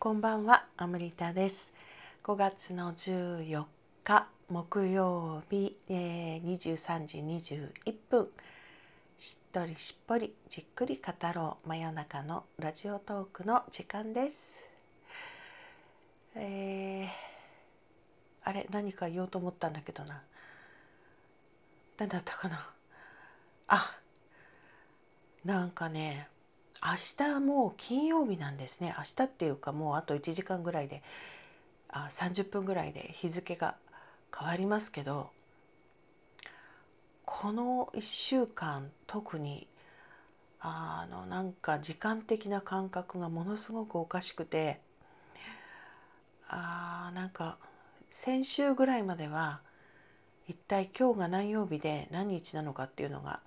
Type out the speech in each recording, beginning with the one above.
こんばんは、アムリタです。5月の14日木曜日、えー23時21分。しっとりしっぽりじっくり語ろう真夜中のラジオトークの時間です。えーあれ何か言おうと思ったんだけどな。何だったかな。あ、なんかね。明日もう金曜日なんですね。明日っていうかもうあと1時間ぐらいであ30分ぐらいで日付が変わりますけどこの1週間特にあのなんか時間的な感覚がものすごくおかしくてあーなんか先週ぐらいまでは一体今日が何曜日で何日なのかっていうのが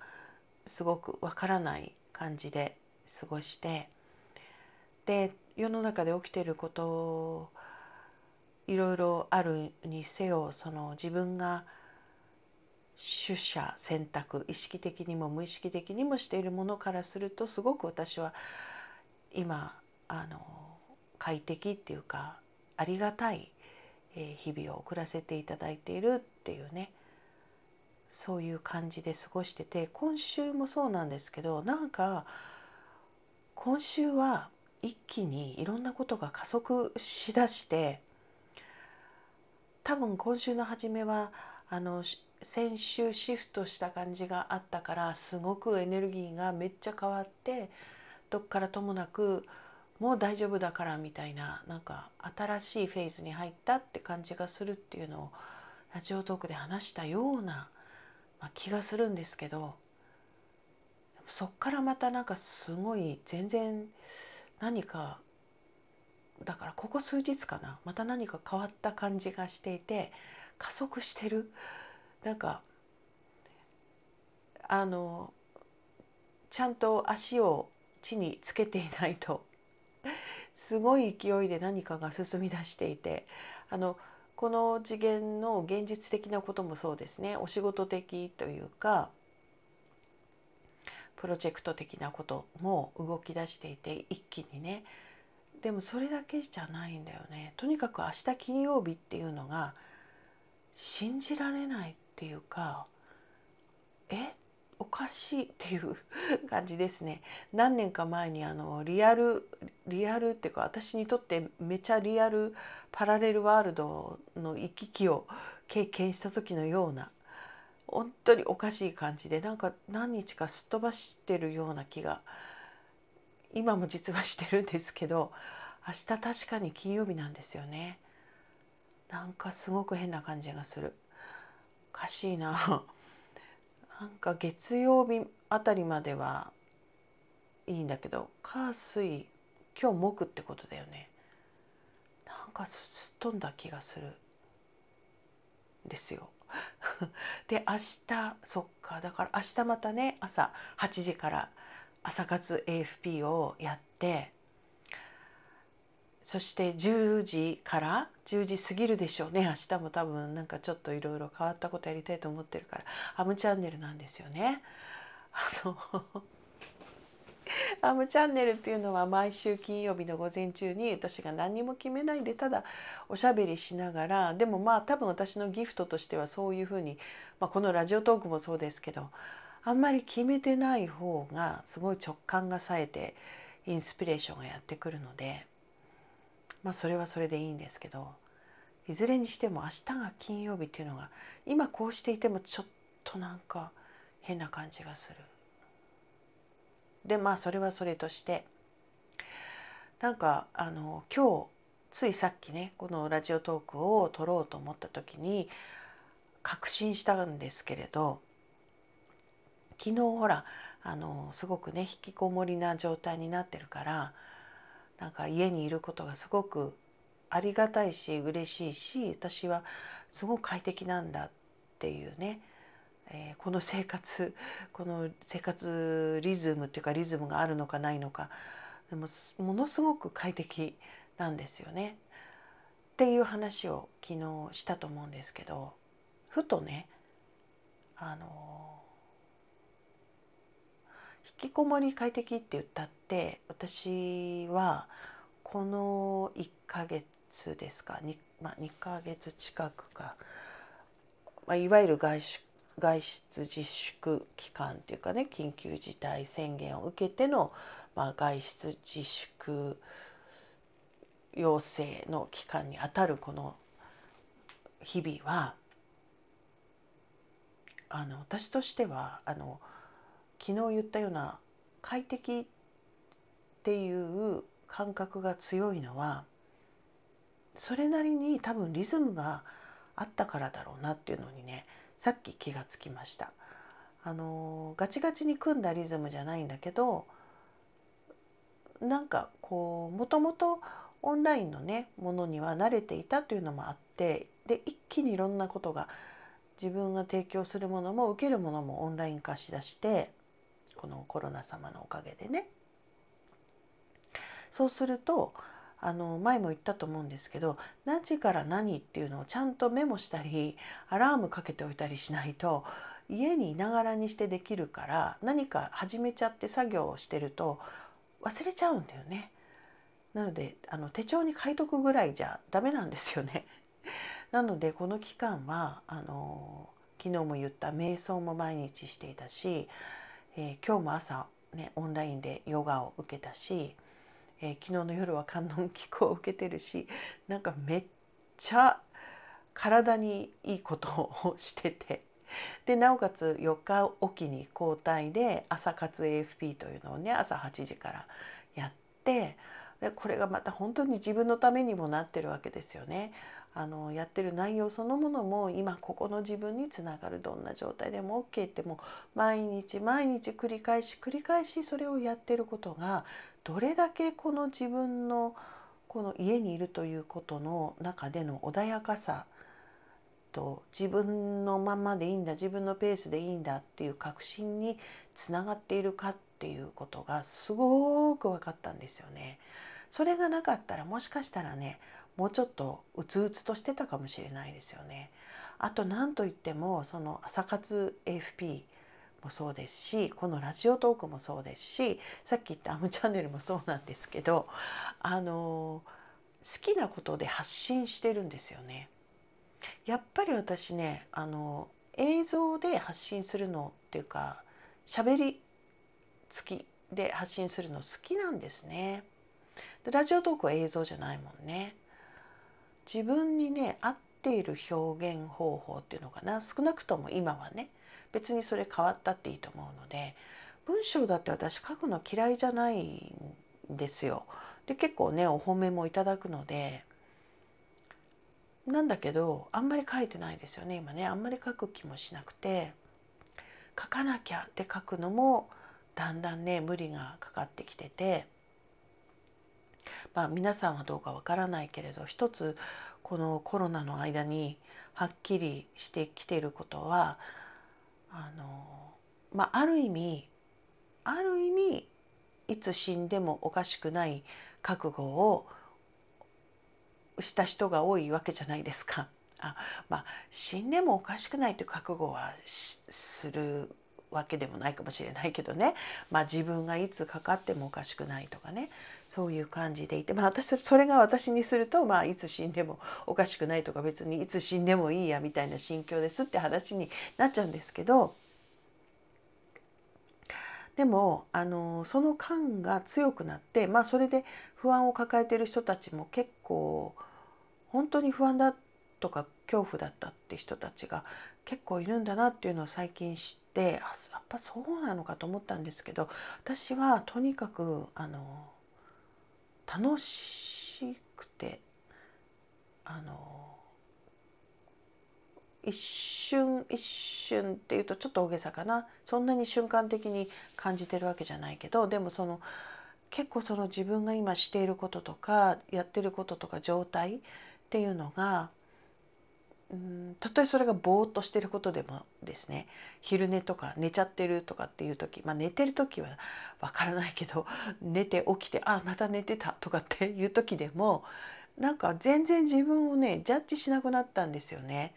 すごくわからない感じで過ごしてで世の中で起きてることいろいろあるにせよその自分が取捨選択意識的にも無意識的にもしているものからするとすごく私は今あの快適っていうかありがたい日々を送らせていただいているっていうねそういう感じで過ごしてて今週もそうなんですけどなんか今週は一気にいろんなことが加速しだして多分今週の初めはあの先週シフトした感じがあったからすごくエネルギーがめっちゃ変わってどっからともなくもう大丈夫だからみたいななんか新しいフェーズに入ったって感じがするっていうのをラジオトークで話したような、まあ、気がするんですけどそっからまたなんかすごい全然何かだからここ数日かなまた何か変わった感じがしていて加速してる。なんかあのちゃんと足を地につけていないとすごい勢いで何かが進み出していてあのこの次元の現実的なこともそうですね。お仕事的というかプロジェクト的なことも動き出していて一気にね。でもそれだけじゃないんだよね。とにかく明日金曜日っていうのが信じられないっていうかえ？おかしいっていう感じですね。何年か前にあのリアルリアルっていうか私にとってめちゃリアルパラレルワールドの行き来を経験した時のような本当におかしい感じでなんか何日かすっ飛ばしてるような気が今も実はしてるんですけど明日確かに金曜日なんですよね。なんかすごく変な感じがする。おかしいな。なんか月曜日あたりまではいいんだけど火水今日木ってことだよね。なんかすっ飛んだ気がするですよ。で明日そっかだから明日またね朝8時から朝活 AFP をやってそして10時から10時過ぎるでしょうね明日も多分なんかちょっといろいろ変わったことやりたいと思ってるからハムチャンネルなんですよね。あのアームチャンネルっていうのは毎週金曜日の午前中に私が何も決めないでただおしゃべりしながらでもまあ多分私のギフトとしてはそういうふうに、まあ、このラジオトークもそうですけどあんまり決めてない方がすごい直感が冴えてインスピレーションがやってくるのでまあそれはそれでいいんですけどいずれにしても明日が金曜日っていうのが今こうしていてもちょっとなんか変な感じがする。でまあそれはそれとして。なんかあの今日ついさっきねこのラジオトークを撮ろうと思った時に確信したんですけれど昨日ほらあのすごくね引きこもりな状態になってるからなんか家にいることがすごくありがたいし嬉しいし私はすごく快適なんだっていうねえーこの生活この生活リズムっていうかリズムがあるのかないのかでもものすごく快適なんですよね。っていう話を昨日したと思うんですけどふとねあの引きこもり快適って言ったって私はこの1ヶ月ですか 2,、まあ、2ヶ月近くか、まあ、いわゆる外出外出自粛期間っていうかね緊急事態宣言を受けての、まあ、外出自粛要請の期間にあたるこの日々はあの私としてはあの昨日言ったような快適っていう感覚が強いのはそれなりに多分リズムがあったからだろうなっていうのにねさっき気がつきました。あのガチガチに組んだリズムじゃないんだけどなんかこうもともとオンラインのねものには慣れていたというのもあってで一気にいろんなことが自分が提供するものも受けるものもオンライン化しだしてこのコロナ様のおかげでね。そうするとあの前も言ったと思うんですけど何時から何っていうのをちゃんとメモしたりアラームかけておいたりしないと家にいながらにしてできるから何か始めちゃって作業をしてると忘れちゃうんだよね。なのであの手帳に書いとくぐらいじゃダメなんですよね。なのでこの期間はあの昨日も言った瞑想も毎日していたし、えー、今日も朝、ね、オンラインでヨガを受けたしえー、昨日の夜は観音気候を受けてるしなんかめっちゃ体にいいことをしてて。でなおかつ4日おきに交代で朝活 AFP というのをね朝8時からやってでこれがまた本当に自分のためにもなってるわけですよね。あのやってる内容そのものも今ここの自分につながるどんな状態でも OK っても毎日毎日繰り返し繰り返しそれをやってることがどれだけこの自分のこの家にいるということの中での穏やかさと自分のままでいいんだ自分のペースでいいんだっていう確信につながっているかっていうことがすごく分かったんですよね。それがなかったらもしかしたらねもうちょっとうつうつとしてたかもしれないですよね。あと何といってもその朝活 AFP もそうですしこのラジオトークもそうですしさっき言ったアムチャンネルもそうなんですけどあの好きなことで発信してるんですよね。やっぱり私ねあの映像で発信するのっていうか喋り付きで発信するの好きなんですね。ラジオトークは映像じゃないもんね。自分にね合っている表現方法っていうのかな。少なくとも今はね。別にそれ変わったっていいと思うので。文章だって私書くの嫌いじゃないんですよ。で結構ねお褒めもいただくので。なんだけどあんまり書いてないですよね今ね。あんまり書く気もしなくて。書かなきゃって書くのもだんだんね無理がかかってきてて。まあ皆さんはどうかわからないけれど一つこのコロナの間にはっきりしてきていることはあのまあある意味ある意味いつ死んでもおかしくない覚悟をした人が多いわけじゃないですか。あまあ、死んでもおかしくないという覚悟はするわけでもないかもしれないけどね、まあ、自分がいつかかってもおかしくないとかね。そういう感じでいて、まあ、私それが私にすると、まあ、いつ死んでもおかしくないとか別にいつ死んでもいいやみたいな心境ですって話になっちゃうんですけど。でもあのその感が強くなって、まあ、それで不安を抱えてる人たちも結構本当に不安だったとか恐怖だったって人たちが結構いるんだなっていうのを最近知ってやっぱそうなのかと思ったんですけど私はとにかくあの楽しくてあの一瞬一瞬っていうとちょっと大げさかな。そんなに瞬間的に感じてるわけじゃないけどでもその結構その自分が今していることとかやってることとか状態っていうのがうんたとえそれがぼーっとしてることでもですね昼寝とか寝ちゃってるとかっていう時、まあ、寝てる時はわからないけど 寝て起きてあまた寝てたとかっていう時でもなんか全然自分をねジャッジしなくなったんですよね。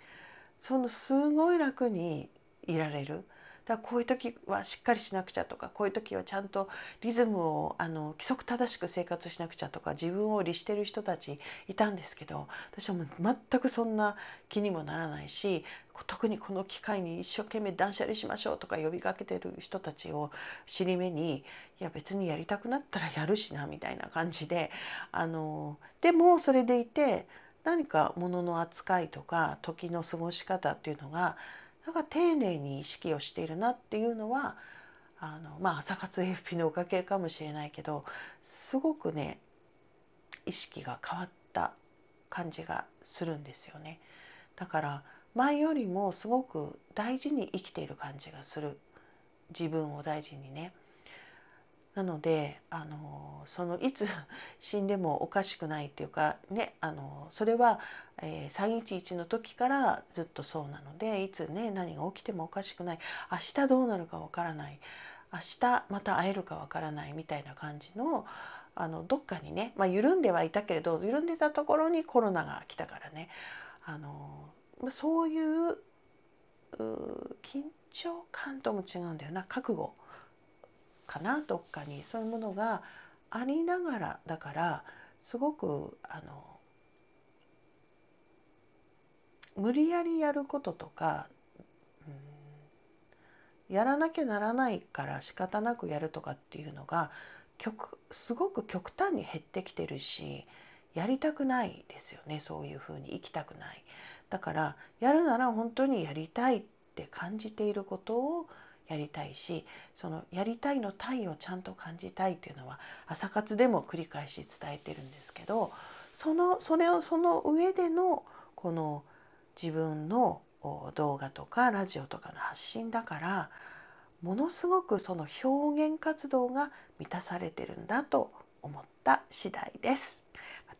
そのすごい楽にいられるだからこういう時はしっかりしなくちゃとかこういう時はちゃんとリズムをあの規則正しく生活しなくちゃとか自分を律してる人たちいたんですけど私はもう全くそんな気にもならないし特にこの機会に一生懸命断捨離しましょうとか呼びかけてる人たちを尻目にいや別にやりたくなったらやるしなみたいな感じであのでもそれでいて何か物の扱いとか時の過ごし方っていうのがだから丁寧に意識をしているなっていうのはあのまあ朝活 AFP のおかげかもしれないけどすごくね意識が変わった感じがするんですよね。だから前よりもすごく大事に生きている感じがする自分を大事にね。なのであのそのいつ 死んでもおかしくないっていうかねあのそれは、えー、311の時からずっとそうなのでいつね何が起きてもおかしくない。明日どうなるかわからない。明日また会えるかわからないみたいな感じのあのどっかにね、まあ、緩んではいたけれど緩んでたところにコロナが来たからね。あのそういう緊張感とも違うんだよな。覚悟。かなどっかに。そういうものがありながらだからすごくあの無理やりやることとか、うん、やらなきゃならないから仕方なくやるとかっていうのが極すごく極端に減ってきてるしやりたくないですよねそういうふうに。生きたくない。だからやるなら本当にやりたいって感じていることをやりたいしそのやりたいの体をちゃんと感じたいというのは朝活でも繰り返し伝えてるんですけどそのそれをその上でのこの自分の動画とかラジオとかの発信だからものすごくその表現活動が満たされてるんだと思った次第です。